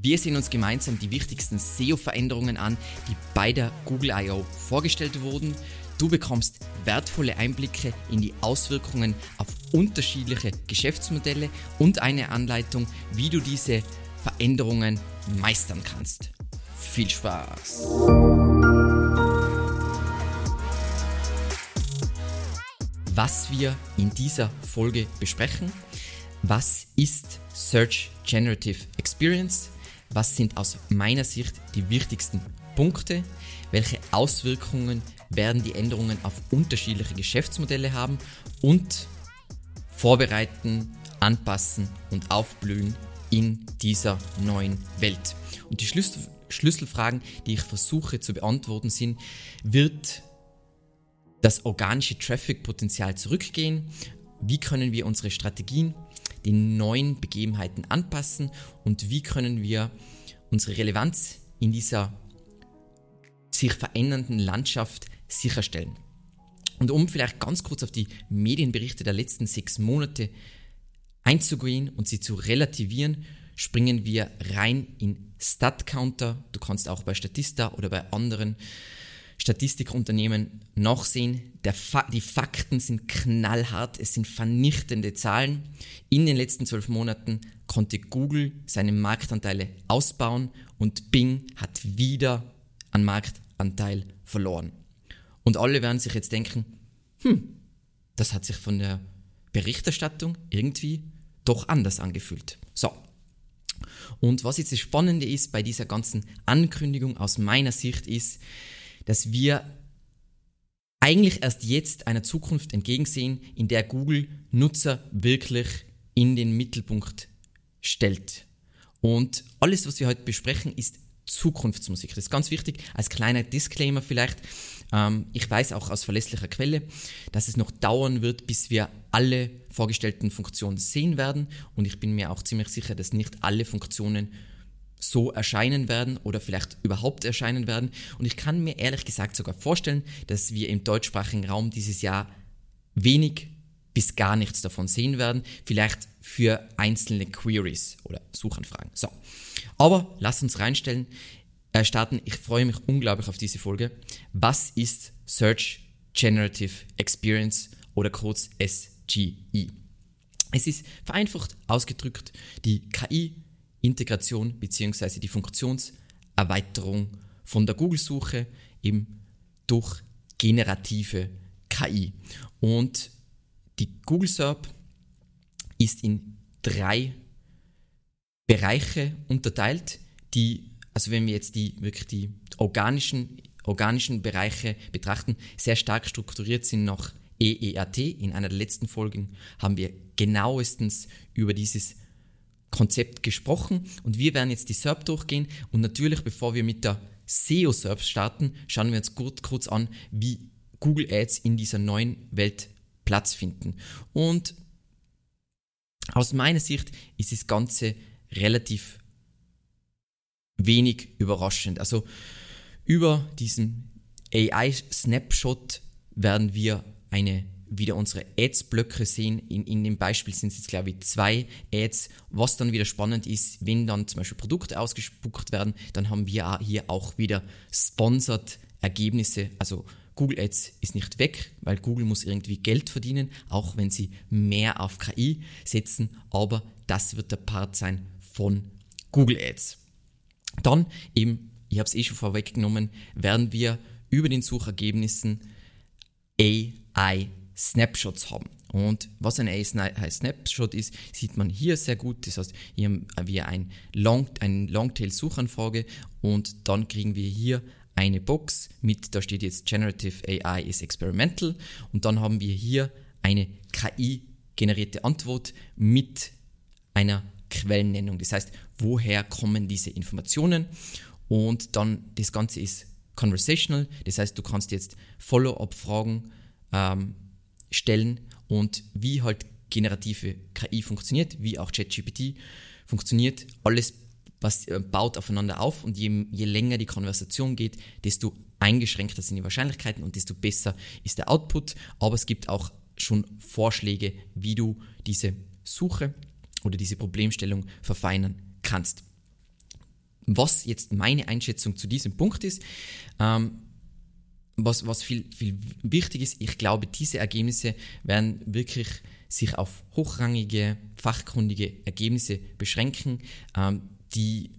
Wir sehen uns gemeinsam die wichtigsten SEO-Veränderungen an, die bei der Google I.O. vorgestellt wurden. Du bekommst wertvolle Einblicke in die Auswirkungen auf unterschiedliche Geschäftsmodelle und eine Anleitung, wie du diese Veränderungen meistern kannst. Viel Spaß! Was wir in dieser Folge besprechen, was ist Search Generative Experience? Was sind aus meiner Sicht die wichtigsten Punkte? Welche Auswirkungen werden die Änderungen auf unterschiedliche Geschäftsmodelle haben? Und vorbereiten, anpassen und aufblühen in dieser neuen Welt. Und die Schlüssel Schlüsselfragen, die ich versuche zu beantworten, sind, wird das organische Traffic-Potenzial zurückgehen? Wie können wir unsere Strategien den neuen Begebenheiten anpassen und wie können wir unsere Relevanz in dieser sich verändernden Landschaft sicherstellen. Und um vielleicht ganz kurz auf die Medienberichte der letzten sechs Monate einzugehen und sie zu relativieren, springen wir rein in StatCounter. Du kannst auch bei Statista oder bei anderen Statistikunternehmen nachsehen. Fa die Fakten sind knallhart, es sind vernichtende Zahlen. In den letzten zwölf Monaten konnte Google seine Marktanteile ausbauen und Bing hat wieder an Marktanteil verloren. Und alle werden sich jetzt denken, hm, das hat sich von der Berichterstattung irgendwie doch anders angefühlt. So. Und was jetzt das Spannende ist bei dieser ganzen Ankündigung aus meiner Sicht ist, dass wir eigentlich erst jetzt einer Zukunft entgegensehen, in der Google Nutzer wirklich in den Mittelpunkt stellt. Und alles, was wir heute besprechen, ist Zukunftsmusik. Das ist ganz wichtig. Als kleiner Disclaimer vielleicht. Ähm, ich weiß auch aus verlässlicher Quelle, dass es noch dauern wird, bis wir alle vorgestellten Funktionen sehen werden. Und ich bin mir auch ziemlich sicher, dass nicht alle Funktionen so erscheinen werden oder vielleicht überhaupt erscheinen werden. Und ich kann mir ehrlich gesagt sogar vorstellen, dass wir im deutschsprachigen Raum dieses Jahr wenig bis gar nichts davon sehen werden. Vielleicht für einzelne Queries oder Suchanfragen. So. Aber lass uns reinstellen, äh, starten. Ich freue mich unglaublich auf diese Folge. Was ist Search Generative Experience oder kurz SGE? Es ist vereinfacht ausgedrückt die KI Integration bzw. die Funktionserweiterung von der Google-Suche eben durch generative KI. Und die Google SERP ist in drei Bereiche unterteilt, die, also wenn wir jetzt die wirklich die organischen, organischen Bereiche betrachten, sehr stark strukturiert sind nach EEAT. In einer der letzten Folgen haben wir genauestens über dieses Konzept gesprochen und wir werden jetzt die SERP durchgehen und natürlich, bevor wir mit der SEO-SERP starten, schauen wir uns kurz, kurz an, wie Google Ads in dieser neuen Welt Platz finden. Und aus meiner Sicht ist das Ganze relativ wenig überraschend. Also über diesen AI-Snapshot werden wir eine wieder unsere Ads-Blöcke sehen. In, in dem Beispiel sind es jetzt, glaube ich, zwei Ads. Was dann wieder spannend ist, wenn dann zum Beispiel Produkte ausgespuckt werden, dann haben wir hier auch wieder Sponsored Ergebnisse. Also Google Ads ist nicht weg, weil Google muss irgendwie Geld verdienen, auch wenn sie mehr auf KI setzen. Aber das wird der Part sein von Google Ads. Dann eben, ich habe es eh schon vorweggenommen, werden wir über den Suchergebnissen AI Snapshots haben. Und was ein AI-Snapshot ist, sieht man hier sehr gut. Das heißt, hier haben wir ein Long, eine Longtail-Suchanfrage und dann kriegen wir hier eine Box mit, da steht jetzt Generative AI is experimental und dann haben wir hier eine KI-generierte Antwort mit einer Quellennennung. Das heißt, woher kommen diese Informationen? Und dann das Ganze ist conversational, das heißt, du kannst jetzt Follow-up-Fragen ähm, stellen und wie halt generative KI funktioniert, wie auch ChatGPT funktioniert, alles was, äh, baut aufeinander auf und je, je länger die Konversation geht, desto eingeschränkter sind die Wahrscheinlichkeiten und desto besser ist der Output. Aber es gibt auch schon Vorschläge, wie du diese Suche oder diese Problemstellung verfeinern kannst. was jetzt meine Einschätzung zu diesem Punkt ist. Ähm, was, was viel, viel wichtig ist, ich glaube, diese Ergebnisse werden wirklich sich auf hochrangige, fachkundige Ergebnisse beschränken, ähm, die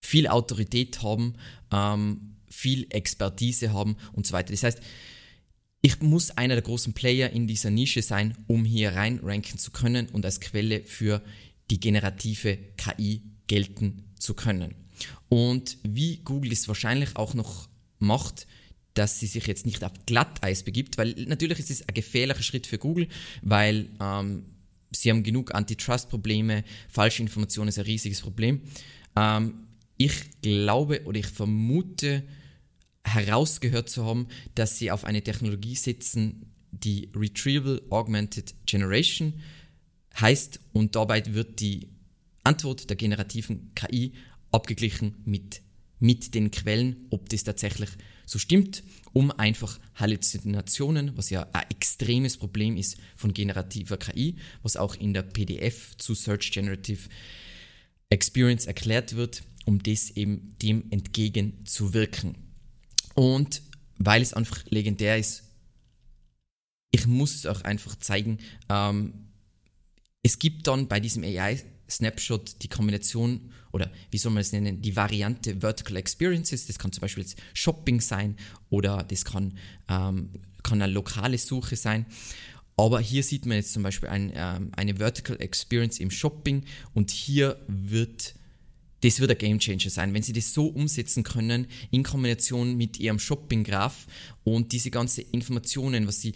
viel Autorität haben, ähm, viel Expertise haben und so weiter. Das heißt, ich muss einer der großen Player in dieser Nische sein, um hier rein ranken zu können und als Quelle für die generative KI gelten zu können. Und wie Google es wahrscheinlich auch noch macht, dass sie sich jetzt nicht auf Glatteis begibt, weil natürlich ist es ein gefährlicher Schritt für Google, weil ähm, sie haben genug Antitrust-Probleme, falsche Information ist ein riesiges Problem. Ähm, ich glaube oder ich vermute herausgehört zu haben, dass sie auf eine Technologie setzen, die Retrieval Augmented Generation heißt und dabei wird die Antwort der generativen KI abgeglichen mit, mit den Quellen, ob das tatsächlich so stimmt, um einfach Halluzinationen, was ja ein extremes Problem ist von generativer KI, was auch in der PDF zu Search Generative Experience erklärt wird, um das eben dem entgegenzuwirken. Und weil es einfach legendär ist, ich muss es auch einfach zeigen, ähm, es gibt dann bei diesem AI Snapshot die Kombination oder wie soll man es nennen, die Variante Vertical Experiences. Das kann zum Beispiel Shopping sein oder das kann, ähm, kann eine lokale Suche sein. Aber hier sieht man jetzt zum Beispiel ein, ähm, eine Vertical Experience im Shopping und hier wird das wird ein Game Changer sein, wenn sie das so umsetzen können in Kombination mit ihrem Shopping-Graph und diese ganzen Informationen, was sie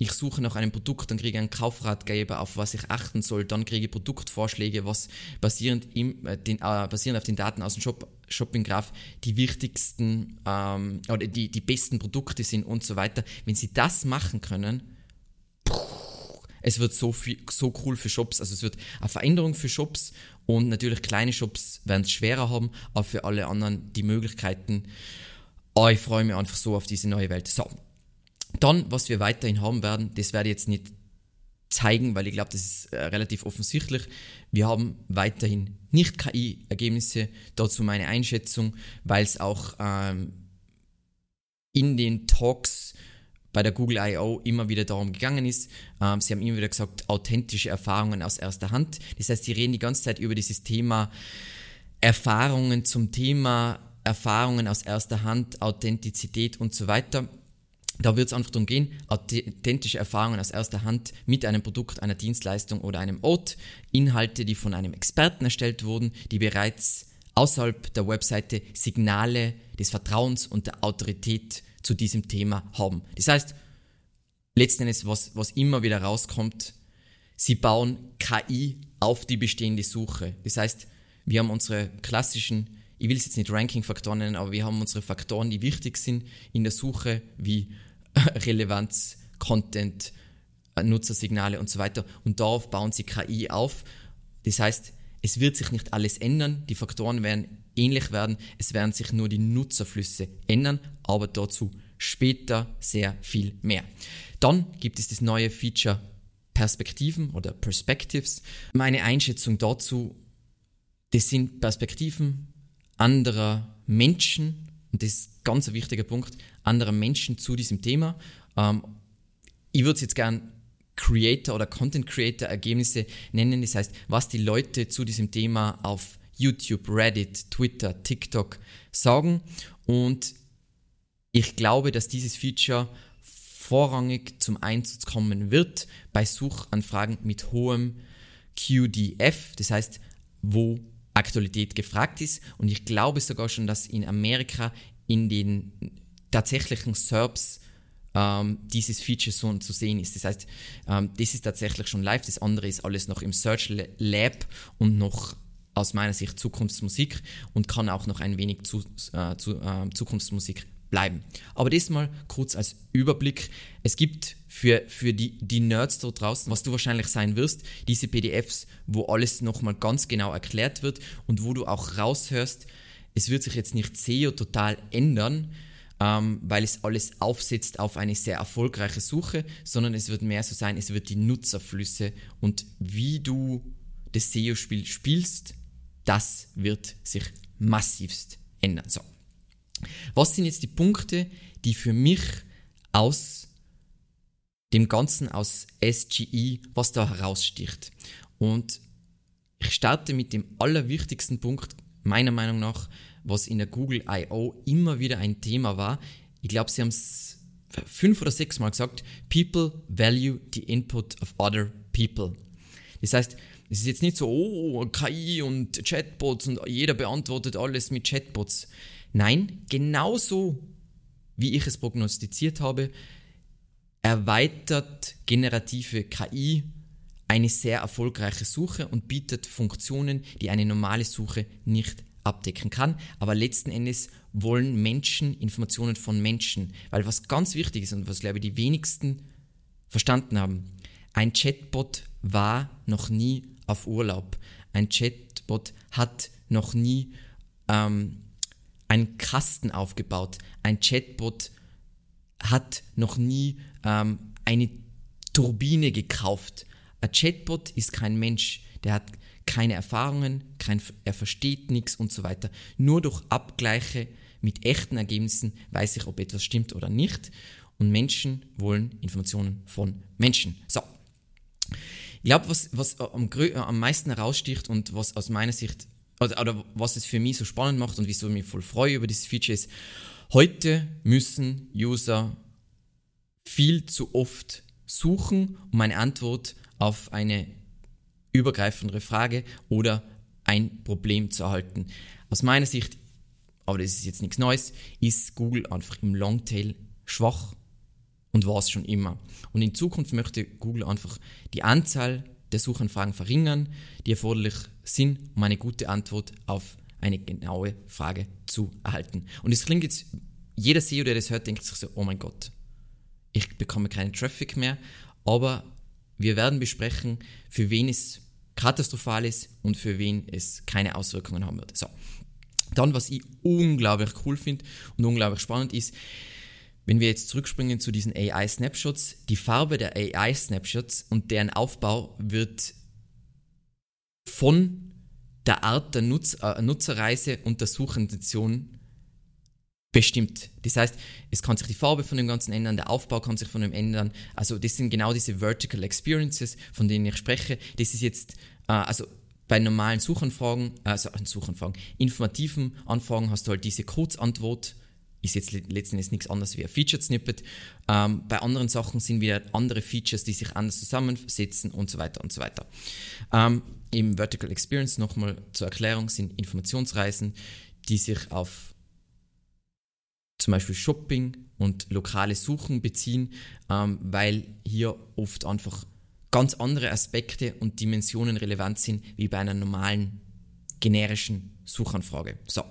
ich suche nach einem Produkt, dann kriege ich einen Kaufratgeber, auf was ich achten soll, dann kriege ich Produktvorschläge, was basierend, im, äh, den, äh, basierend auf den Daten aus dem Shop, Shopping Graph die wichtigsten ähm, oder die, die besten Produkte sind und so weiter. Wenn sie das machen können, es wird so, viel, so cool für Shops. Also es wird eine Veränderung für Shops und natürlich kleine Shops werden es schwerer haben, aber für alle anderen die Möglichkeiten. Oh, ich freue mich einfach so auf diese neue Welt. So, dann, was wir weiterhin haben werden, das werde ich jetzt nicht zeigen, weil ich glaube, das ist äh, relativ offensichtlich. Wir haben weiterhin nicht KI-Ergebnisse, dazu meine Einschätzung, weil es auch ähm, in den Talks bei der Google I.O. immer wieder darum gegangen ist. Ähm, sie haben immer wieder gesagt, authentische Erfahrungen aus erster Hand. Das heißt, sie reden die ganze Zeit über dieses Thema Erfahrungen zum Thema Erfahrungen aus erster Hand, Authentizität und so weiter. Da wird es einfach darum gehen, authentische Erfahrungen aus erster Hand mit einem Produkt, einer Dienstleistung oder einem Ort, Inhalte, die von einem Experten erstellt wurden, die bereits außerhalb der Webseite Signale des Vertrauens und der Autorität zu diesem Thema haben. Das heißt, letzten Endes, was, was immer wieder rauskommt, sie bauen KI auf die bestehende Suche. Das heißt, wir haben unsere klassischen, ich will es jetzt nicht Ranking-Faktoren nennen, aber wir haben unsere Faktoren, die wichtig sind in der Suche, wie Relevanz, Content, äh, Nutzersignale und so weiter. Und darauf bauen sie KI auf. Das heißt, es wird sich nicht alles ändern, die Faktoren werden ähnlich werden, es werden sich nur die Nutzerflüsse ändern, aber dazu später sehr viel mehr. Dann gibt es das neue Feature Perspektiven oder Perspectives. Meine Einschätzung dazu, das sind Perspektiven anderer Menschen und das ist ganz ein wichtiger Punkt, anderer Menschen zu diesem Thema. Ähm, ich würde es jetzt gern Creator oder Content Creator Ergebnisse nennen. Das heißt, was die Leute zu diesem Thema auf YouTube, Reddit, Twitter, TikTok sagen. Und ich glaube, dass dieses Feature vorrangig zum Einsatz kommen wird bei Suchanfragen mit hohem QDF, das heißt, wo Aktualität gefragt ist. Und ich glaube sogar schon, dass in Amerika in den tatsächlichen SERPs ähm, dieses Feature so zu sehen ist. Das heißt, ähm, das ist tatsächlich schon live, das andere ist alles noch im Search Lab und noch aus meiner Sicht Zukunftsmusik und kann auch noch ein wenig zu, äh, zu äh, Zukunftsmusik bleiben. Aber das mal kurz als Überblick. Es gibt für, für die, die Nerds dort draußen, was du wahrscheinlich sein wirst, diese PDFs, wo alles nochmal ganz genau erklärt wird und wo du auch raushörst, es wird sich jetzt nicht SEO total ändern, ähm, weil es alles aufsetzt auf eine sehr erfolgreiche Suche, sondern es wird mehr so sein, es wird die Nutzerflüsse und wie du das SEO-Spiel spielst, das wird sich massivst ändern. So. Was sind jetzt die Punkte, die für mich aus dem Ganzen aus SGE, was da heraussticht? Und ich starte mit dem allerwichtigsten Punkt, meiner Meinung nach, was in der Google I.O. immer wieder ein Thema war. Ich glaube, sie haben es fünf oder sechs Mal gesagt, People value the input of other people. Das heißt, es ist jetzt nicht so, oh, KI und Chatbots und jeder beantwortet alles mit Chatbots. Nein, genauso wie ich es prognostiziert habe, erweitert generative KI eine sehr erfolgreiche Suche und bietet Funktionen, die eine normale Suche nicht abdecken kann. Aber letzten Endes wollen Menschen Informationen von Menschen. Weil was ganz wichtig ist und was, glaube ich, die wenigsten verstanden haben, ein Chatbot war noch nie auf Urlaub. Ein Chatbot hat noch nie ähm, einen Kasten aufgebaut. Ein Chatbot hat noch nie ähm, eine Turbine gekauft. Ein Chatbot ist kein Mensch, der hat keine Erfahrungen, kein, er versteht nichts und so weiter. Nur durch Abgleiche mit echten Ergebnissen weiß ich, ob etwas stimmt oder nicht. Und Menschen wollen Informationen von Menschen. So. Ich glaube, was, was am, am meisten heraussticht und was aus meiner Sicht, oder, oder was es für mich so spannend macht und wieso ich mich voll freue über dieses Feature ist, heute müssen User viel zu oft suchen, um eine Antwort auf eine übergreifendere Frage oder ein Problem zu erhalten. Aus meiner Sicht, aber das ist jetzt nichts Neues, ist Google einfach im Longtail schwach und war es schon immer. Und in Zukunft möchte Google einfach die Anzahl der Suchanfragen verringern, die erforderlich sind, um eine gute Antwort auf eine genaue Frage zu erhalten. Und es klingt jetzt, jeder SEO, der das hört, denkt sich so, oh mein Gott, ich bekomme keinen Traffic mehr, aber wir werden besprechen, für wen es katastrophal ist und für wen es keine Auswirkungen haben wird. So. Dann, was ich unglaublich cool finde und unglaublich spannend ist, wenn wir jetzt zurückspringen zu diesen AI-Snapshots, die Farbe der AI-Snapshots und deren Aufbau wird von der Art der Nutz äh, Nutzerreise und der Suchintention bestimmt. Das heißt, es kann sich die Farbe von dem Ganzen ändern, der Aufbau kann sich von dem ändern. Also das sind genau diese Vertical Experiences, von denen ich spreche. Das ist jetzt, äh, also bei normalen Suchanfragen, also Suchanfragen, informativen Anfragen hast du halt diese Kurzantwort, ist jetzt letzten Endes nichts anderes wie ein Featured Snippet. Ähm, bei anderen Sachen sind wieder andere Features, die sich anders zusammensetzen und so weiter und so weiter. Ähm, Im Vertical Experience nochmal zur Erklärung sind Informationsreisen, die sich auf zum Beispiel Shopping und lokale Suchen beziehen, ähm, weil hier oft einfach ganz andere Aspekte und Dimensionen relevant sind wie bei einer normalen generischen Suchanfrage. So.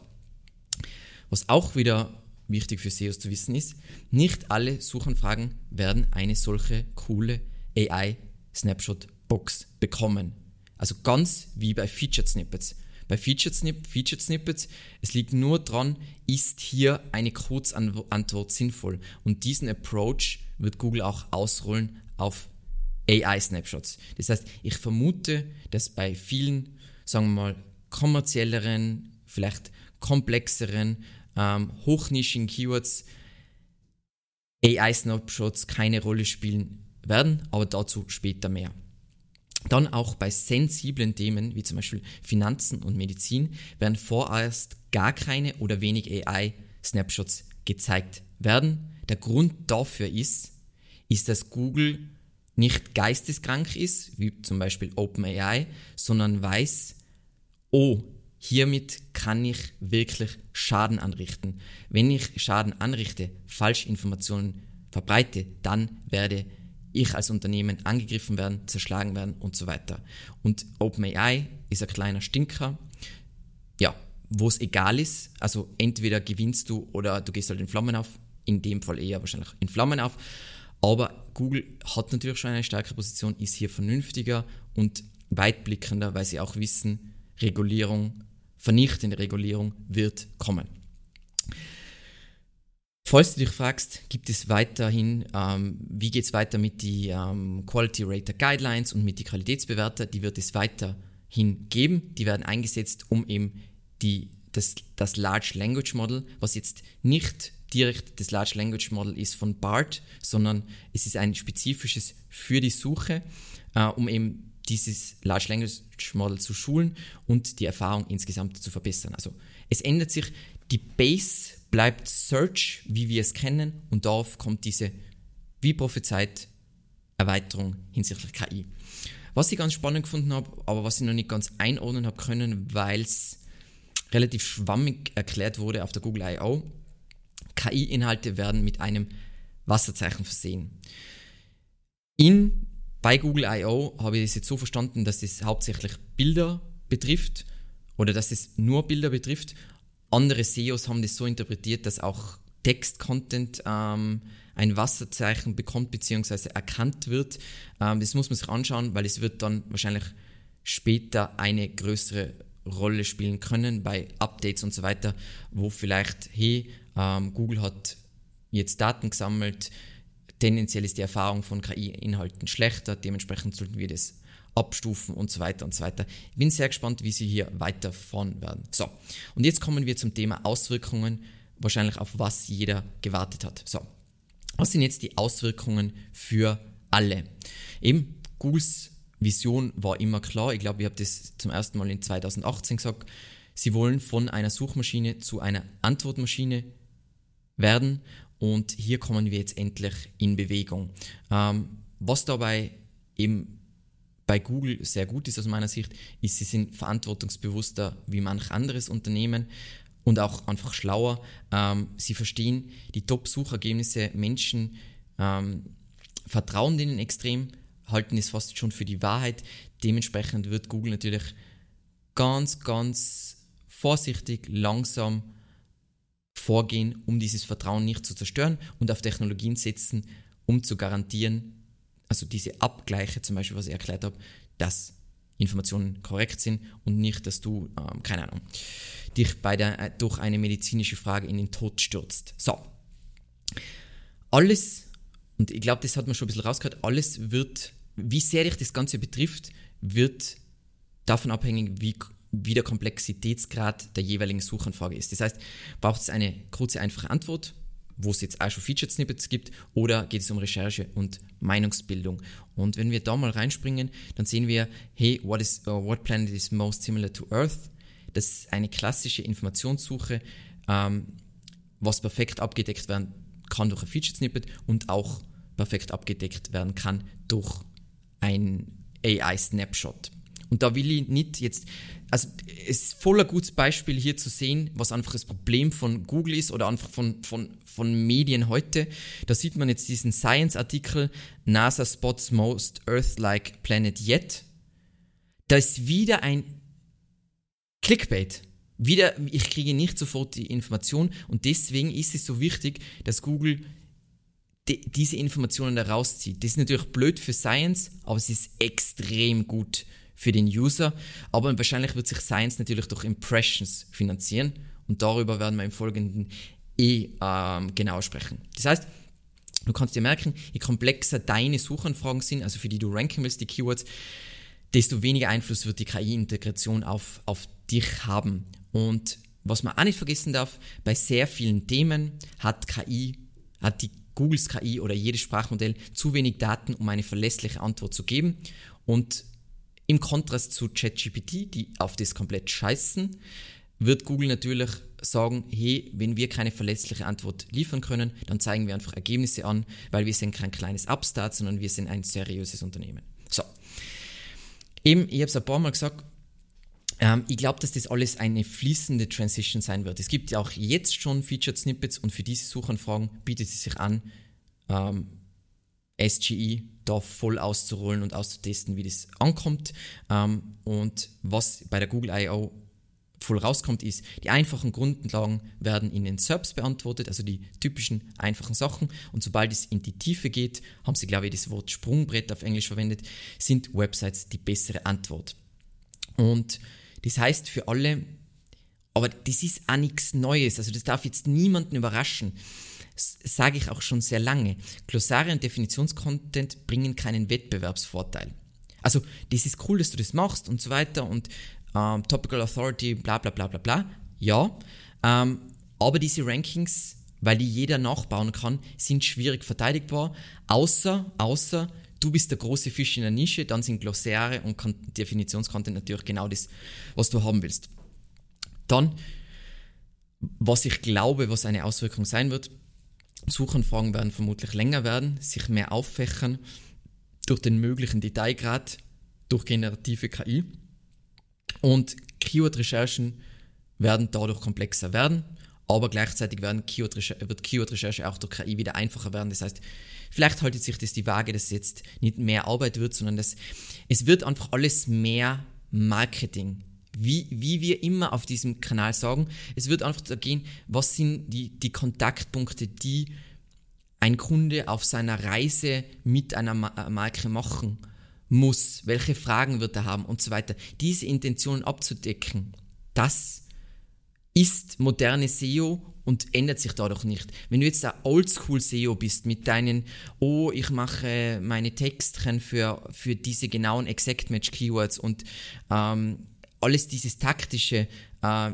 Was auch wieder wichtig für SEOs zu wissen ist, nicht alle Suchanfragen werden eine solche coole AI Snapshot Box bekommen. Also ganz wie bei Featured Snippets. Bei Featured, Snip Featured Snippets, es liegt nur dran, ist hier eine Kurzantwort sinnvoll. Und diesen Approach wird Google auch ausrollen auf AI-Snapshots. Das heißt, ich vermute, dass bei vielen, sagen wir mal, kommerzielleren, vielleicht komplexeren, ähm, hochnischigen Keywords AI-Snapshots keine Rolle spielen werden, aber dazu später mehr. Dann auch bei sensiblen Themen wie zum Beispiel Finanzen und Medizin werden vorerst gar keine oder wenig AI-Snapshots gezeigt werden. Der Grund dafür ist, ist, dass Google nicht geisteskrank ist, wie zum Beispiel OpenAI, sondern weiß, oh, hiermit kann ich wirklich Schaden anrichten. Wenn ich Schaden anrichte, Falschinformationen verbreite, dann werde ich als Unternehmen angegriffen werden, zerschlagen werden und so weiter. Und OpenAI ist ein kleiner Stinker, ja, wo es egal ist, also entweder gewinnst du oder du gehst halt in Flammen auf, in dem Fall eher wahrscheinlich in Flammen auf, aber Google hat natürlich schon eine starke Position, ist hier vernünftiger und weitblickender, weil sie auch wissen, Regulierung, vernichtende Regulierung wird kommen. Falls du dich fragst, gibt es weiterhin, ähm, wie geht es weiter mit den ähm, Quality Rater Guidelines und mit den Qualitätsbewerter, die wird es weiter hingeben. Die werden eingesetzt, um eben die, das, das Large Language Model, was jetzt nicht direkt das Large Language Model ist von BART, sondern es ist ein spezifisches für die Suche, äh, um eben dieses Large Language Model zu schulen und die Erfahrung insgesamt zu verbessern. Also es ändert sich, die Base bleibt Search, wie wir es kennen, und darauf kommt diese, wie prophezeit, Erweiterung hinsichtlich KI. Was ich ganz spannend gefunden habe, aber was ich noch nicht ganz einordnen habe können, weil es relativ schwammig erklärt wurde auf der Google I.O., KI-Inhalte werden mit einem Wasserzeichen versehen. In, bei Google I.O. habe ich es jetzt so verstanden, dass es hauptsächlich Bilder betrifft oder dass es nur Bilder betrifft. Andere SEOs haben das so interpretiert, dass auch Text-Content ähm, ein Wasserzeichen bekommt bzw. erkannt wird. Ähm, das muss man sich anschauen, weil es wird dann wahrscheinlich später eine größere Rolle spielen können bei Updates und so weiter, wo vielleicht, hey, ähm, Google hat jetzt Daten gesammelt, tendenziell ist die Erfahrung von KI-Inhalten schlechter, dementsprechend sollten wir das abstufen und so weiter und so weiter. Ich bin sehr gespannt, wie sie hier weiterfahren werden. So, und jetzt kommen wir zum Thema Auswirkungen, wahrscheinlich auf was jeder gewartet hat. So, was sind jetzt die Auswirkungen für alle? Eben, Googles Vision war immer klar. Ich glaube, ich habe das zum ersten Mal in 2018 gesagt. Sie wollen von einer Suchmaschine zu einer Antwortmaschine werden und hier kommen wir jetzt endlich in Bewegung. Ähm, was dabei eben bei Google sehr gut ist aus meiner Sicht, ist, sie sind verantwortungsbewusster wie manch anderes Unternehmen und auch einfach schlauer. Ähm, sie verstehen die Top-Suchergebnisse, Menschen ähm, vertrauen denen extrem, halten es fast schon für die Wahrheit. Dementsprechend wird Google natürlich ganz, ganz vorsichtig, langsam vorgehen, um dieses Vertrauen nicht zu zerstören und auf Technologien setzen, um zu garantieren, also diese Abgleiche zum Beispiel, was ich erklärt habe, dass Informationen korrekt sind und nicht, dass du, ähm, keine Ahnung, dich bei der, äh, durch eine medizinische Frage in den Tod stürzt. So. Alles, und ich glaube, das hat man schon ein bisschen rausgehört, alles wird, wie sehr dich das Ganze betrifft, wird davon abhängen, wie wie der Komplexitätsgrad der jeweiligen Suchanfrage ist. Das heißt, braucht es eine kurze, einfache Antwort, wo es jetzt auch schon Featured Snippets gibt, oder geht es um Recherche und Meinungsbildung? Und wenn wir da mal reinspringen, dann sehen wir, hey, what, is, uh, what planet is most similar to Earth? Das ist eine klassische Informationssuche, ähm, was perfekt abgedeckt werden kann durch ein Featured Snippet und auch perfekt abgedeckt werden kann durch ein AI-Snapshot. Und da will ich nicht jetzt, also es ist voll ein gutes Beispiel hier zu sehen, was einfach das Problem von Google ist oder einfach von, von, von Medien heute. Da sieht man jetzt diesen Science-Artikel, NASA spots most Earth-like planet yet. Da ist wieder ein Clickbait. Wieder, ich kriege nicht sofort die Information und deswegen ist es so wichtig, dass Google diese Informationen da rauszieht. Das ist natürlich blöd für Science, aber es ist extrem gut für den User, aber wahrscheinlich wird sich Science natürlich durch Impressions finanzieren und darüber werden wir im Folgenden eh ähm, genau sprechen. Das heißt, du kannst dir merken, je komplexer deine Suchanfragen sind, also für die du ranken willst, die Keywords, desto weniger Einfluss wird die KI-Integration auf, auf dich haben. Und was man auch nicht vergessen darf, bei sehr vielen Themen hat KI, hat die Googles KI oder jedes Sprachmodell zu wenig Daten, um eine verlässliche Antwort zu geben. Und im Kontrast zu ChatGPT, die auf das komplett scheißen, wird Google natürlich sagen, hey, wenn wir keine verlässliche Antwort liefern können, dann zeigen wir einfach Ergebnisse an, weil wir sind kein kleines Upstart, sondern wir sind ein seriöses Unternehmen. So. Eben, ich habe es ein paar Mal gesagt, ähm, ich glaube, dass das alles eine fließende Transition sein wird. Es gibt ja auch jetzt schon Featured Snippets und für diese Suchanfragen bietet es sich an, ähm, SGE da voll auszurollen und auszutesten, wie das ankommt. Ähm, und was bei der Google I.O. voll rauskommt, ist, die einfachen Grundlagen werden in den SERPs beantwortet, also die typischen einfachen Sachen. Und sobald es in die Tiefe geht, haben sie, glaube ich, das Wort Sprungbrett auf Englisch verwendet, sind Websites die bessere Antwort. Und das heißt für alle, aber das ist auch nichts Neues, also das darf jetzt niemanden überraschen sage ich auch schon sehr lange. Glossare und Definitionscontent bringen keinen Wettbewerbsvorteil. Also, das ist cool, dass du das machst und so weiter und ähm, Topical Authority, bla bla bla bla bla. Ja, ähm, aber diese Rankings, weil die jeder nachbauen kann, sind schwierig verteidigbar, außer, außer du bist der große Fisch in der Nische, dann sind Glossäre und Definitionscontent natürlich genau das, was du haben willst. Dann, was ich glaube, was eine Auswirkung sein wird, Suchanfragen werden vermutlich länger werden, sich mehr auffächern durch den möglichen Detailgrad, durch generative KI. Und Keyword-Recherchen werden dadurch komplexer werden, aber gleichzeitig werden Keyword wird Keyword-Recherche auch durch KI wieder einfacher werden. Das heißt, vielleicht haltet sich das die Waage, dass es jetzt nicht mehr Arbeit wird, sondern dass es wird einfach alles mehr Marketing. Wie, wie wir immer auf diesem Kanal sagen, es wird einfach da gehen, was sind die, die Kontaktpunkte, die ein Kunde auf seiner Reise mit einer Marke machen muss, welche Fragen wird er haben und so weiter. Diese Intentionen abzudecken, das ist moderne SEO und ändert sich dadurch nicht. Wenn du jetzt ein Oldschool SEO bist mit deinen, oh, ich mache meine Textchen für, für diese genauen Exact Match Keywords und ähm, alles dieses taktische, äh,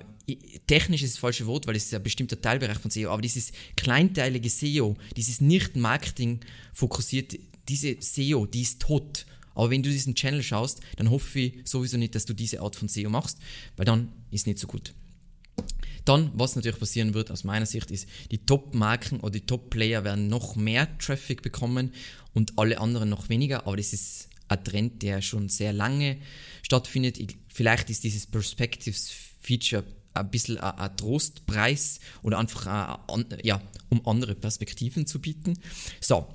technisch ist das falsche Wort, weil es ist ein bestimmter Teilbereich von SEO, aber dieses kleinteilige SEO, dieses nicht Marketing fokussierte, diese SEO, die ist tot. Aber wenn du diesen Channel schaust, dann hoffe ich sowieso nicht, dass du diese Art von SEO machst, weil dann ist nicht so gut. Dann, was natürlich passieren wird aus meiner Sicht, ist, die Top-Marken oder die Top-Player werden noch mehr Traffic bekommen und alle anderen noch weniger, aber das ist ein Trend, der schon sehr lange stattfindet. Vielleicht ist dieses Perspectives-Feature ein bisschen ein, Trostpreis oder einfach ein, ja, um andere Perspektiven zu bieten. So,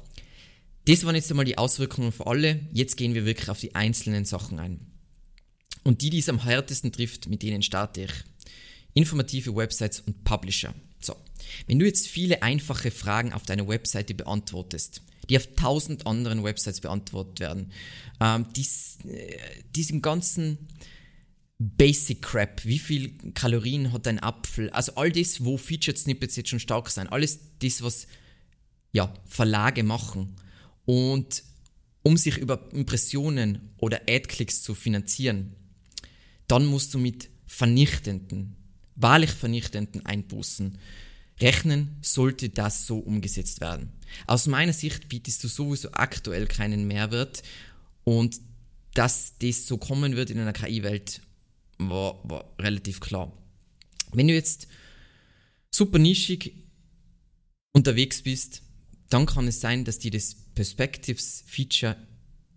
das waren jetzt einmal die Auswirkungen für alle. Jetzt gehen wir wirklich auf die einzelnen Sachen ein. Und die, die es am härtesten trifft, mit denen starte ich. Informative Websites und Publisher. So, wenn du jetzt viele einfache Fragen auf deiner Webseite beantwortest, die auf tausend anderen Websites beantwortet werden, ähm, dies, äh, diesen ganzen Basic Crap, wie viel Kalorien hat ein Apfel, also all das, wo Featured Snippets jetzt schon stark sein, alles das, was ja, Verlage machen, und um sich über Impressionen oder Ad-Klicks zu finanzieren, dann musst du mit vernichtenden, wahrlich vernichtenden Einbußen rechnen, sollte das so umgesetzt werden. Aus meiner Sicht bietest du sowieso aktuell keinen Mehrwert und dass das so kommen wird in einer KI-Welt, war, war relativ klar. Wenn du jetzt super nischig unterwegs bist, dann kann es sein, dass dir das Perspectives-Feature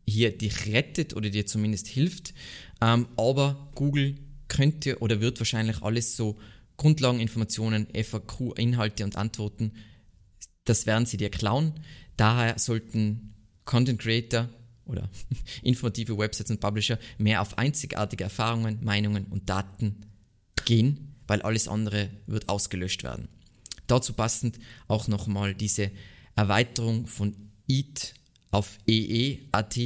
hier dich rettet oder dir zumindest hilft. Ähm, aber Google könnte oder wird wahrscheinlich alles so Grundlageninformationen, FAQ, Inhalte und Antworten, das werden sie dir klauen. Daher sollten Content Creator oder informative Websites und Publisher mehr auf einzigartige Erfahrungen, Meinungen und Daten gehen, weil alles andere wird ausgelöscht werden. Dazu passend auch nochmal diese Erweiterung von EAT auf EE.at.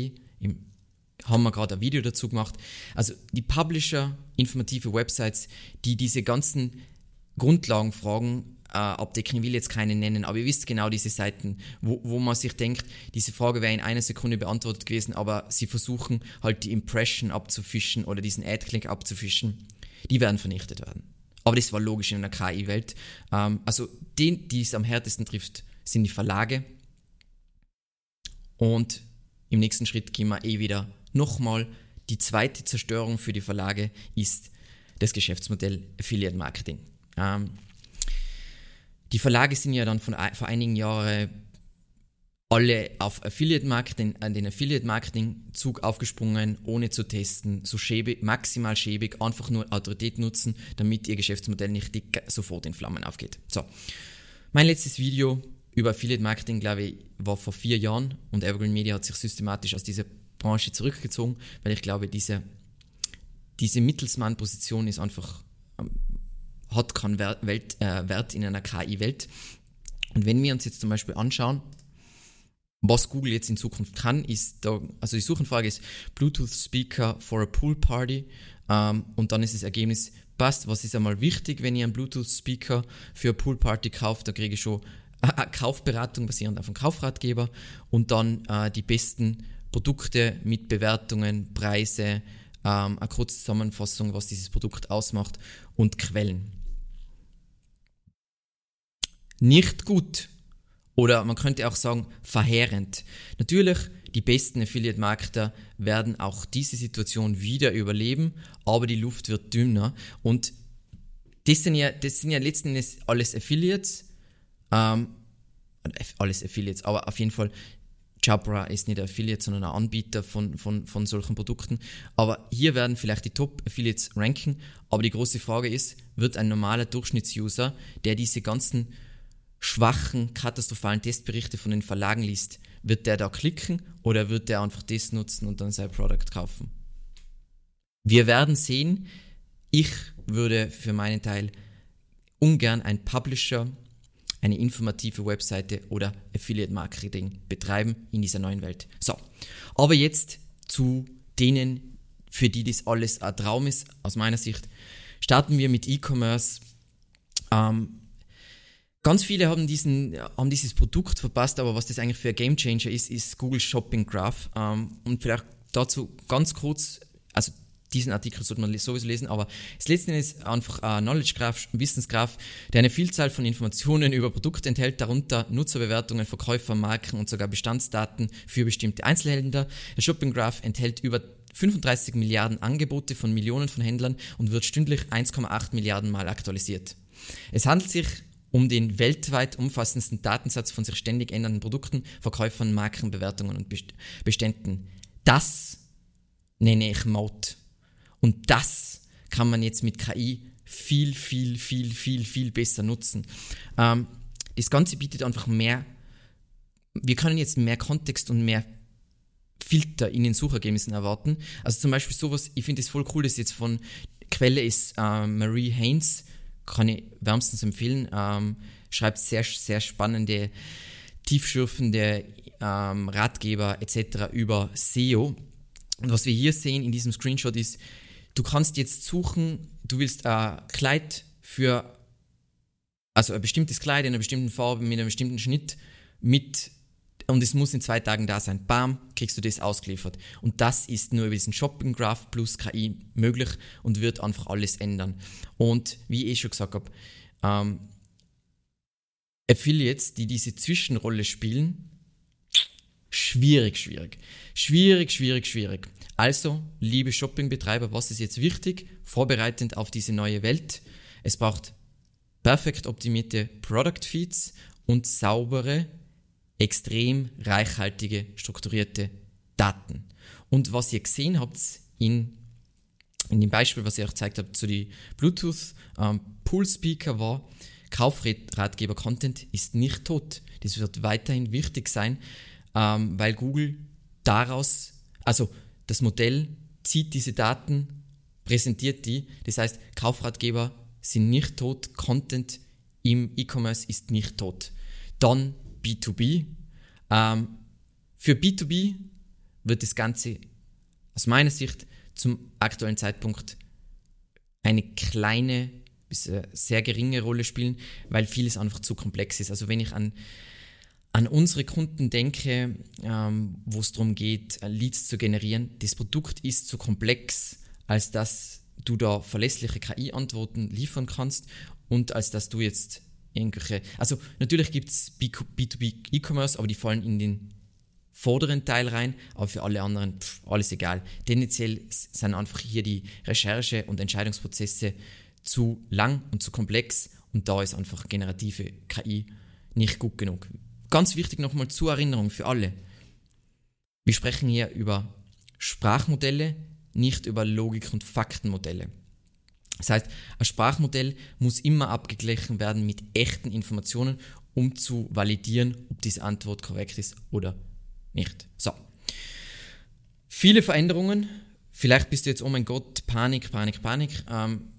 Haben wir gerade ein Video dazu gemacht. Also die Publisher, informative Websites, die diese ganzen Grundlagenfragen äh, abdecken. Ich will jetzt keine nennen, aber ihr wisst genau diese Seiten, wo, wo man sich denkt, diese Frage wäre in einer Sekunde beantwortet gewesen, aber sie versuchen halt die Impression abzufischen oder diesen Ad-Click abzufischen. Die werden vernichtet werden. Aber das war logisch in einer KI-Welt. Ähm, also den, die es am härtesten trifft, sind die Verlage. Und im nächsten Schritt gehen wir eh wieder nochmal. Die zweite Zerstörung für die Verlage ist das Geschäftsmodell Affiliate Marketing. Ähm, die Verlage sind ja dann von, vor einigen Jahren alle auf Affiliate Marketing, an den Affiliate Marketing Zug aufgesprungen, ohne zu testen, so schäbig, maximal schäbig, einfach nur Autorität nutzen, damit ihr Geschäftsmodell nicht sofort in Flammen aufgeht. So. Mein letztes Video über Affiliate Marketing, glaube ich, war vor vier Jahren und Evergreen Media hat sich systematisch aus dieser Branche zurückgezogen, weil ich glaube, diese, diese Mittelsmann-Position ist einfach, hat keinen Wert, Welt, äh, Wert in einer KI-Welt. Und wenn wir uns jetzt zum Beispiel anschauen, was Google jetzt in Zukunft kann, ist da, also die Suchanfrage ist Bluetooth Speaker for a Pool Party ähm, und dann ist das Ergebnis, passt, was ist einmal wichtig, wenn ihr einen Bluetooth Speaker für eine Pool Party kauft, da kriege ich schon Kaufberatung basierend auf einem Kaufratgeber und dann äh, die besten Produkte mit Bewertungen, Preise, ähm, eine kurze Zusammenfassung, was dieses Produkt ausmacht und Quellen. Nicht gut oder man könnte auch sagen verheerend. Natürlich, die besten Affiliate-Marketer werden auch diese Situation wieder überleben, aber die Luft wird dünner und das sind ja, das sind ja letzten Endes alles Affiliates, ähm, alles Affiliates, aber auf jeden Fall Jabra ist nicht ein Affiliate, sondern ein Anbieter von, von, von solchen Produkten. Aber hier werden vielleicht die Top-Affiliates ranken. Aber die große Frage ist, wird ein normaler Durchschnittsuser, der diese ganzen schwachen, katastrophalen Testberichte von den Verlagen liest, wird der da klicken oder wird der einfach das nutzen und dann sein Produkt kaufen? Wir werden sehen. Ich würde für meinen Teil ungern ein Publisher eine informative Webseite oder Affiliate Marketing betreiben in dieser neuen Welt. So, aber jetzt zu denen, für die das alles ein Traum ist, aus meiner Sicht, starten wir mit E-Commerce. Ähm, ganz viele haben, diesen, haben dieses Produkt verpasst, aber was das eigentlich für ein Game Changer ist, ist Google Shopping Graph. Ähm, und vielleicht dazu ganz kurz, also diesen Artikel sollte man sowieso lesen, aber das letzte ist einfach ein Knowledge Graph, ein Wissensgraph, der eine Vielzahl von Informationen über Produkte enthält, darunter Nutzerbewertungen, Verkäufer, Marken und sogar Bestandsdaten für bestimmte Einzelhändler. Der Shopping Graph enthält über 35 Milliarden Angebote von Millionen von Händlern und wird stündlich 1,8 Milliarden Mal aktualisiert. Es handelt sich um den weltweit umfassendsten Datensatz von sich ständig ändernden Produkten, Verkäufern, Marken, Bewertungen und Beständen. Das nenne ich Mode. Und das kann man jetzt mit KI viel, viel, viel, viel, viel besser nutzen. Ähm, das Ganze bietet einfach mehr, wir können jetzt mehr Kontext und mehr Filter in den Suchergebnissen erwarten. Also zum Beispiel sowas, ich finde es voll cool, das jetzt von Quelle ist äh, Marie Haynes, kann ich wärmstens empfehlen, ähm, schreibt sehr, sehr spannende, tiefschürfende ähm, Ratgeber etc. über SEO. Und was wir hier sehen in diesem Screenshot ist, du kannst jetzt suchen, du willst ein Kleid für, also ein bestimmtes Kleid in einer bestimmten Farbe mit einem bestimmten Schnitt mit und es muss in zwei Tagen da sein. Bam, kriegst du das ausgeliefert. Und das ist nur über diesen Shopping Graph plus KI möglich und wird einfach alles ändern. Und wie ich eh schon gesagt habe, ähm, Affiliates, die diese Zwischenrolle spielen, schwierig, schwierig. Schwierig, schwierig, schwierig. Also, liebe Shoppingbetreiber, was ist jetzt wichtig? Vorbereitend auf diese neue Welt. Es braucht perfekt optimierte Product Feeds und saubere, extrem reichhaltige, strukturierte Daten. Und was ihr gesehen habt in, in dem Beispiel, was ich euch gezeigt habe, zu den Bluetooth ähm, Pool Speaker war, Kaufratgeber-Content ist nicht tot. Das wird weiterhin wichtig sein, ähm, weil Google daraus, also das Modell zieht diese Daten, präsentiert die. Das heißt, Kaufratgeber sind nicht tot, Content im E-Commerce ist nicht tot. Dann B2B. Ähm, für B2B wird das Ganze aus meiner Sicht zum aktuellen Zeitpunkt eine kleine bis sehr geringe Rolle spielen, weil vieles einfach zu komplex ist. Also wenn ich an an unsere Kunden denke, ähm, wo es darum geht, äh, Leads zu generieren, das Produkt ist zu komplex, als dass du da verlässliche KI-Antworten liefern kannst und als dass du jetzt irgendwelche, also natürlich gibt es B2B E-Commerce, aber die fallen in den vorderen Teil rein, aber für alle anderen pff, alles egal. Tendenziell sind einfach hier die Recherche- und Entscheidungsprozesse zu lang und zu komplex und da ist einfach generative KI nicht gut genug. Ganz wichtig nochmal zur Erinnerung für alle. Wir sprechen hier über Sprachmodelle, nicht über Logik- und Faktenmodelle. Das heißt, ein Sprachmodell muss immer abgeglichen werden mit echten Informationen, um zu validieren, ob diese Antwort korrekt ist oder nicht. So. Viele Veränderungen. Vielleicht bist du jetzt, oh mein Gott, Panik, Panik, Panik. Ähm,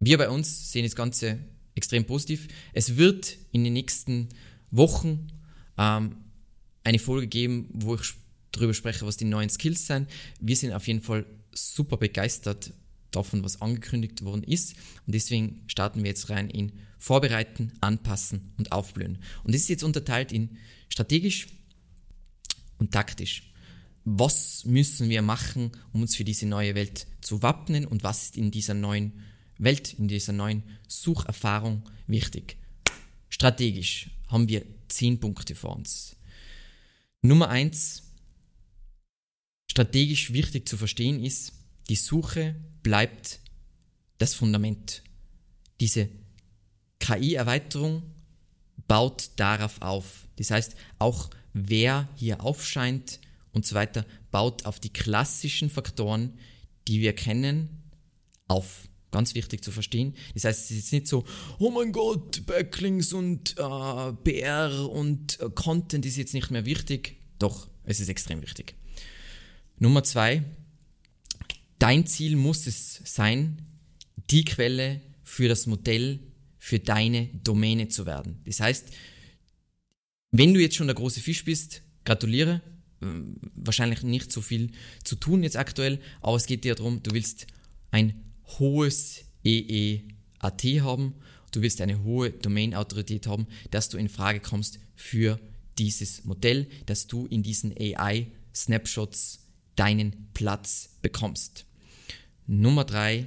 wir bei uns sehen das Ganze extrem positiv. Es wird in den nächsten Wochen ähm, eine Folge geben, wo ich darüber spreche, was die neuen Skills sind. Wir sind auf jeden Fall super begeistert davon, was angekündigt worden ist. Und deswegen starten wir jetzt rein in Vorbereiten, Anpassen und Aufblühen. Und das ist jetzt unterteilt in strategisch und taktisch. was müssen wir machen, um uns für diese neue Welt zu wappnen und was ist in dieser neuen Welt, in dieser neuen Sucherfahrung wichtig. Strategisch haben wir zehn Punkte vor uns. Nummer eins, strategisch wichtig zu verstehen ist, die Suche bleibt das Fundament. Diese KI-Erweiterung baut darauf auf. Das heißt, auch wer hier aufscheint und so weiter, baut auf die klassischen Faktoren, die wir kennen, auf. Ganz wichtig zu verstehen. Das heißt, es ist nicht so, oh mein Gott, Backlinks und äh, PR und äh, Content ist jetzt nicht mehr wichtig. Doch, es ist extrem wichtig. Nummer zwei, dein Ziel muss es sein, die Quelle für das Modell, für deine Domäne zu werden. Das heißt, wenn du jetzt schon der große Fisch bist, gratuliere. Ähm, wahrscheinlich nicht so viel zu tun jetzt aktuell, aber es geht dir darum, du willst ein hohes EEAT haben, du willst eine hohe Domain-Autorität haben, dass du in Frage kommst für dieses Modell, dass du in diesen AI-Snapshots deinen Platz bekommst. Nummer drei,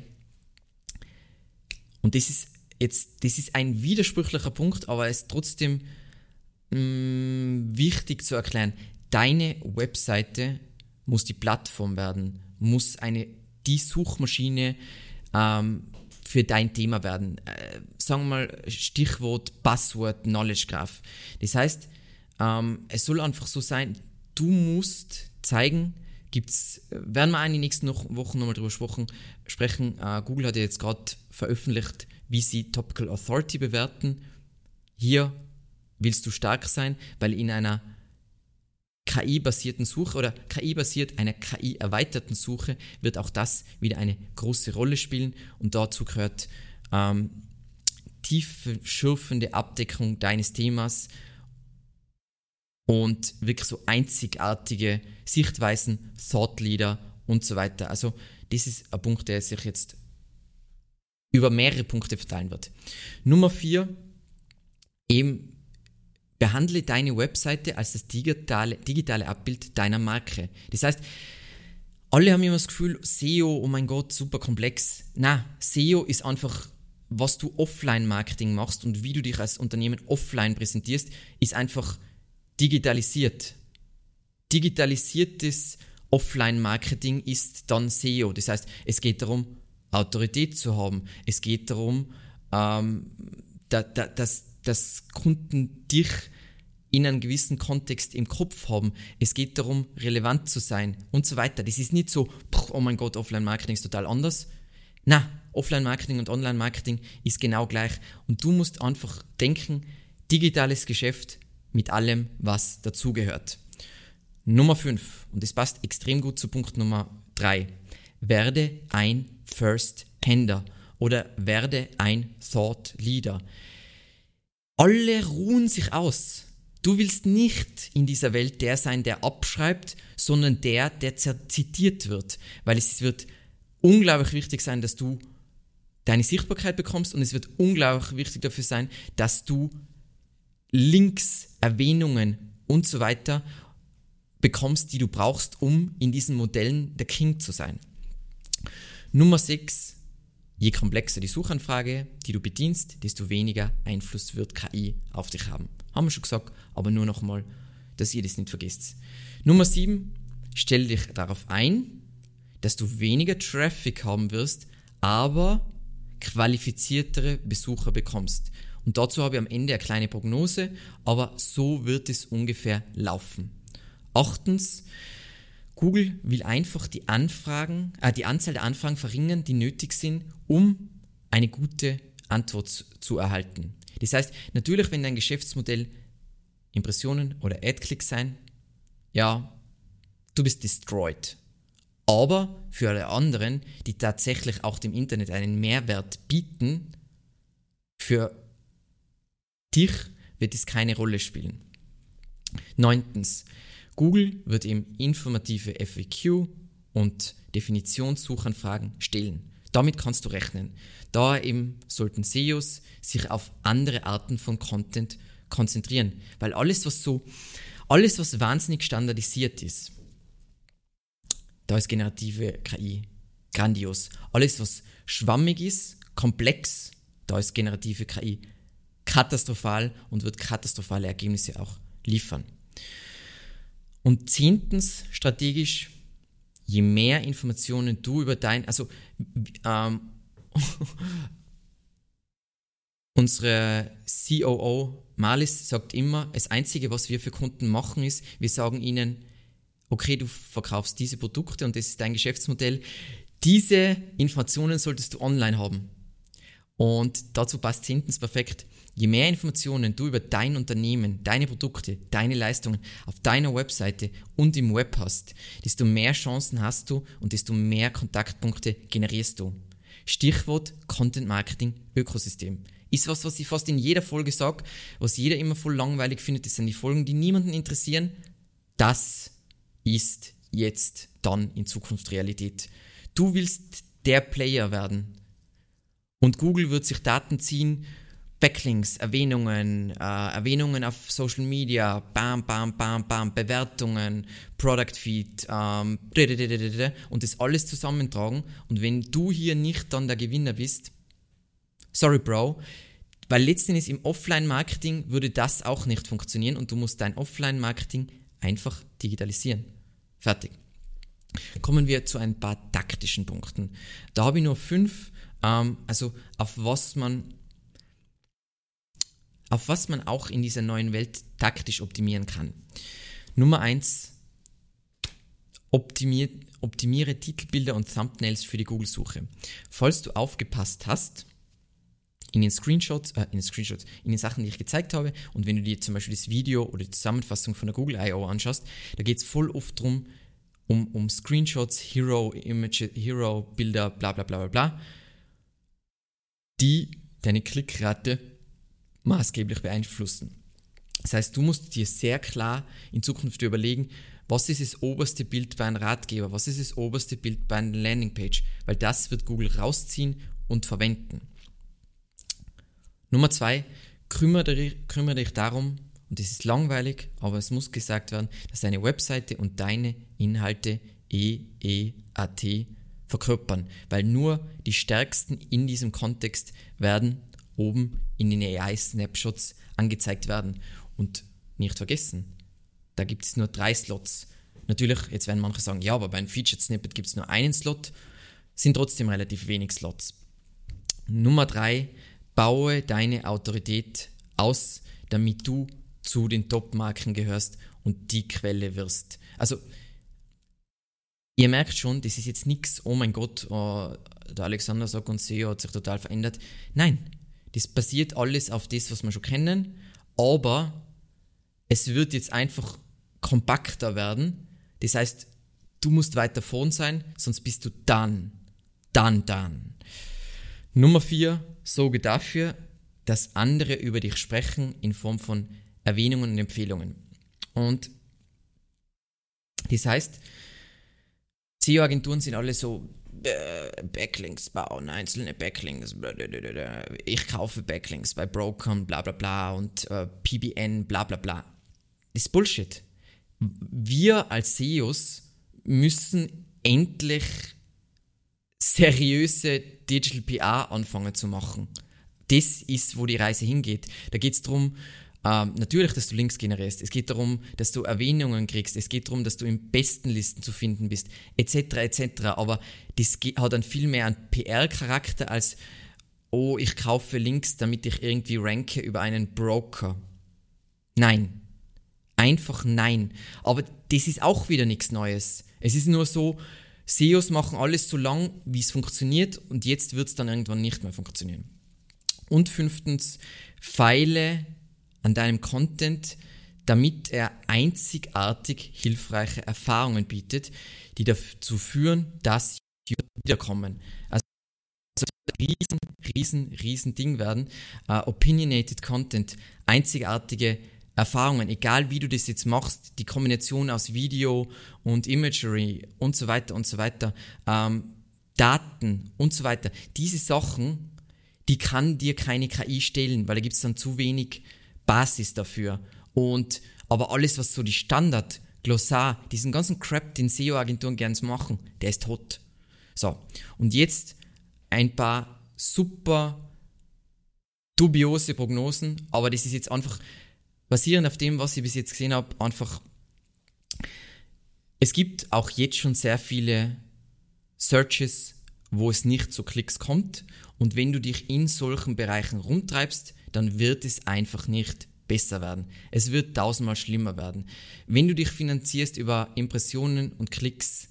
und das ist jetzt, das ist ein widersprüchlicher Punkt, aber es ist trotzdem mh, mm, wichtig zu erklären. Deine Webseite muss die Plattform werden, muss eine, die Suchmaschine ähm, für dein Thema werden. Äh, sagen wir mal Stichwort Passwort Knowledge Graph. Das heißt, ähm, es soll einfach so sein, du musst zeigen, gibt's, werden wir in den nächsten Wochen nochmal drüber sprechen. Äh, Google hat ja jetzt gerade veröffentlicht, wie sie Topical Authority bewerten. Hier willst du stark sein, weil in einer KI-basierten Suche oder KI-basiert einer KI-erweiterten Suche wird auch das wieder eine große Rolle spielen und dazu gehört ähm, tiefe, schürfende Abdeckung deines Themas, und wirklich so einzigartige Sichtweisen, Thought Leader und so weiter. Also das ist ein Punkt, der sich jetzt über mehrere Punkte verteilen wird. Nummer vier, eben behandle deine Webseite als das digitale, digitale Abbild deiner Marke. Das heißt, alle haben immer das Gefühl, SEO, oh mein Gott, super komplex. Na, SEO ist einfach, was du Offline-Marketing machst und wie du dich als Unternehmen offline präsentierst, ist einfach digitalisiert. Digitalisiertes Offline-Marketing ist dann SEO. Das heißt, es geht darum, Autorität zu haben. Es geht darum, ähm, da, da, dass, dass Kunden dich in einem gewissen Kontext im Kopf haben. Es geht darum, relevant zu sein und so weiter. Das ist nicht so, oh mein Gott, Offline-Marketing ist total anders. Na, Offline-Marketing und Online-Marketing ist genau gleich. Und du musst einfach denken, digitales Geschäft mit allem, was dazugehört. Nummer 5, und das passt extrem gut zu Punkt Nummer 3, werde ein First-Hander oder werde ein Thought Leader. Alle ruhen sich aus. Du willst nicht in dieser Welt der sein, der abschreibt, sondern der, der zitiert wird, weil es wird unglaublich wichtig sein, dass du deine Sichtbarkeit bekommst und es wird unglaublich wichtig dafür sein, dass du Links, Erwähnungen und so weiter bekommst, die du brauchst, um in diesen Modellen der King zu sein. Nummer 6. Je komplexer die Suchanfrage, die du bedienst, desto weniger Einfluss wird KI auf dich haben. Haben wir schon gesagt, aber nur nochmal, dass ihr das nicht vergisst. Nummer 7. Stell dich darauf ein, dass du weniger Traffic haben wirst, aber qualifiziertere Besucher bekommst. Und dazu habe ich am Ende eine kleine Prognose, aber so wird es ungefähr laufen. Achtens, Google will einfach die Anfragen, äh, die Anzahl der Anfragen verringern, die nötig sind, um eine gute Antwort zu erhalten. Das heißt, natürlich, wenn dein Geschäftsmodell Impressionen oder Ad-Klicks sein, ja, du bist destroyed. Aber für alle anderen, die tatsächlich auch dem Internet einen Mehrwert bieten, für dich wird es keine Rolle spielen. Neuntens, Google wird ihm informative FAQ und Definitionssuchanfragen stellen. Damit kannst du rechnen. Da eben sollten SEOs sich auf andere Arten von Content konzentrieren, weil alles was so alles was wahnsinnig standardisiert ist, da ist generative KI grandios. Alles, was schwammig ist, komplex, da ist generative KI katastrophal und wird katastrophale Ergebnisse auch liefern. Und zehntens, strategisch, je mehr Informationen du über dein, also ähm, unsere COO Malis sagt immer, das Einzige, was wir für Kunden machen, ist, wir sagen ihnen, okay, du verkaufst diese Produkte und das ist dein Geschäftsmodell. Diese Informationen solltest du online haben. Und dazu passt zehntens perfekt. Je mehr Informationen du über dein Unternehmen, deine Produkte, deine Leistungen auf deiner Webseite und im Web hast, desto mehr Chancen hast du und desto mehr Kontaktpunkte generierst du. Stichwort Content Marketing Ökosystem. Ist was, was ich fast in jeder Folge sage, was jeder immer voll langweilig findet, das sind die Folgen, die niemanden interessieren. Das ist jetzt dann in Zukunft Realität. Du willst der Player werden. Und Google wird sich Daten ziehen, Backlinks, Erwähnungen, äh, Erwähnungen auf Social Media, bam, bam, bam, bam, Bewertungen, Product Feed ähm, und das alles zusammentragen. Und wenn du hier nicht dann der Gewinner bist, sorry Bro, weil letztendlich im Offline-Marketing würde das auch nicht funktionieren und du musst dein Offline-Marketing einfach digitalisieren. Fertig. Kommen wir zu ein paar taktischen Punkten. Da habe ich nur fünf, ähm, also auf was man auf was man auch in dieser neuen Welt taktisch optimieren kann. Nummer eins: optimier, optimiere Titelbilder und Thumbnails für die Google-Suche. Falls du aufgepasst hast, in den Screenshots, äh, in den Screenshots, in den Sachen, die ich gezeigt habe, und wenn du dir zum Beispiel das Video oder die Zusammenfassung von der Google I.O. anschaust, da geht es voll oft drum, um, um Screenshots, Hero Image, Hero Bilder, bla bla bla bla bla, die deine Klickrate maßgeblich beeinflussen. Das heißt, du musst dir sehr klar in Zukunft überlegen, was ist das oberste Bild bei einem Ratgeber, was ist das oberste Bild bei einer Landingpage, weil das wird Google rausziehen und verwenden. Nummer zwei, kümmere dich, kümmere dich darum, und es ist langweilig, aber es muss gesagt werden, dass deine Webseite und deine Inhalte EEAT verkörpern, weil nur die Stärksten in diesem Kontext werden oben in den AI-Snapshots angezeigt werden. Und nicht vergessen, da gibt es nur drei Slots. Natürlich, jetzt werden manche sagen, ja, aber bei einem Featured Snippet gibt es nur einen Slot, sind trotzdem relativ wenig Slots. Nummer drei, baue deine Autorität aus, damit du zu den Top-Marken gehörst und die Quelle wirst. Also, ihr merkt schon, das ist jetzt nichts, oh mein Gott, oh, der Alexander sagt und SEO hat sich total verändert. Nein, das basiert alles auf das, was wir schon kennen, aber es wird jetzt einfach kompakter werden. Das heißt, du musst weiter vorn sein, sonst bist du dann, dann, dann. Nummer vier, sorge dafür, dass andere über dich sprechen in Form von Erwähnungen und Empfehlungen. Und das heißt, SEO-Agenturen sind alle so, äh, Backlinks bauen, einzelne Backlinks. Ich kaufe Backlinks bei Brokern, bla bla bla und äh, PBN, bla bla bla. Das ist Bullshit. Wir als SEOs müssen endlich seriöse Digital PR anfangen zu machen. Das ist, wo die Reise hingeht. Da geht es darum, ähm, natürlich, dass du Links generierst. Es geht darum, dass du Erwähnungen kriegst. Es geht darum, dass du in besten Listen zu finden bist, etc. etc. Aber das hat dann viel mehr einen PR-Charakter als, oh, ich kaufe Links, damit ich irgendwie ranke über einen Broker. Nein. Einfach nein. Aber das ist auch wieder nichts Neues. Es ist nur so, SEOs machen alles so lang, wie es funktioniert und jetzt wird es dann irgendwann nicht mehr funktionieren. Und fünftens, feile an deinem Content, damit er einzigartig hilfreiche Erfahrungen bietet, die dazu führen, dass wiederkommen. Also riesen, riesen, riesen Ding werden. Uh, opinionated Content, einzigartige Erfahrungen, egal wie du das jetzt machst, die Kombination aus Video und Imagery und so weiter und so weiter, ähm, Daten und so weiter, diese Sachen, die kann dir keine KI stellen, weil da gibt es dann zu wenig Basis dafür. Und aber alles, was so die Standard Glossar, diesen ganzen Crap, den SEO-Agenturen gerne machen, der ist tot. So, und jetzt ein paar super dubiose Prognosen, aber das ist jetzt einfach basierend auf dem, was ich bis jetzt gesehen habe, einfach. Es gibt auch jetzt schon sehr viele Searches, wo es nicht zu Klicks kommt. Und wenn du dich in solchen Bereichen rumtreibst, dann wird es einfach nicht besser werden. Es wird tausendmal schlimmer werden. Wenn du dich finanzierst über Impressionen und Klicks,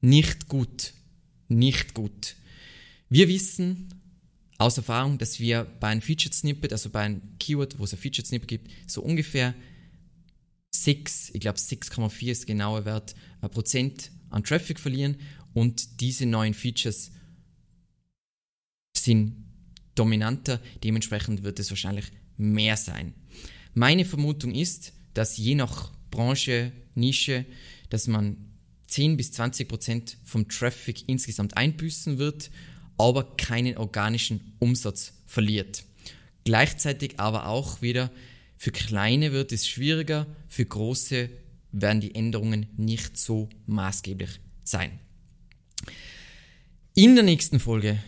nicht gut. Nicht gut. Wir wissen aus Erfahrung, dass wir bei einem Featured Snippet, also bei einem Keyword, wo es ein Featured Snippet gibt, so ungefähr 6, ich glaube 6,4 ist der genaue Wert, Prozent an Traffic verlieren und diese neuen Features sind dominanter, dementsprechend wird es wahrscheinlich mehr sein. Meine Vermutung ist, dass je nach Branche, Nische, dass man 10 bis 20 Prozent vom Traffic insgesamt einbüßen wird, aber keinen organischen Umsatz verliert. Gleichzeitig aber auch wieder für kleine wird es schwieriger, für große werden die Änderungen nicht so maßgeblich sein. In der nächsten Folge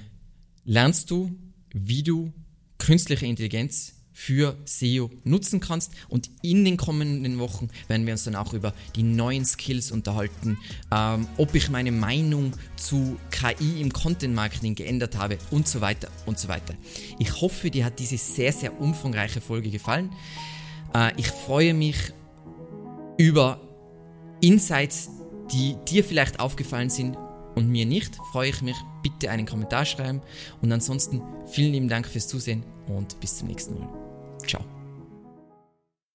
lernst du, wie du künstliche Intelligenz für SEO nutzen kannst. Und in den kommenden Wochen werden wir uns dann auch über die neuen Skills unterhalten, ähm, ob ich meine Meinung zu KI im Content Marketing geändert habe und so weiter und so weiter. Ich hoffe, dir hat diese sehr, sehr umfangreiche Folge gefallen. Äh, ich freue mich über Insights, die dir vielleicht aufgefallen sind und mir nicht, freue ich mich, bitte einen Kommentar schreiben. Und ansonsten vielen lieben Dank fürs Zusehen und bis zum nächsten Mal. Ciao.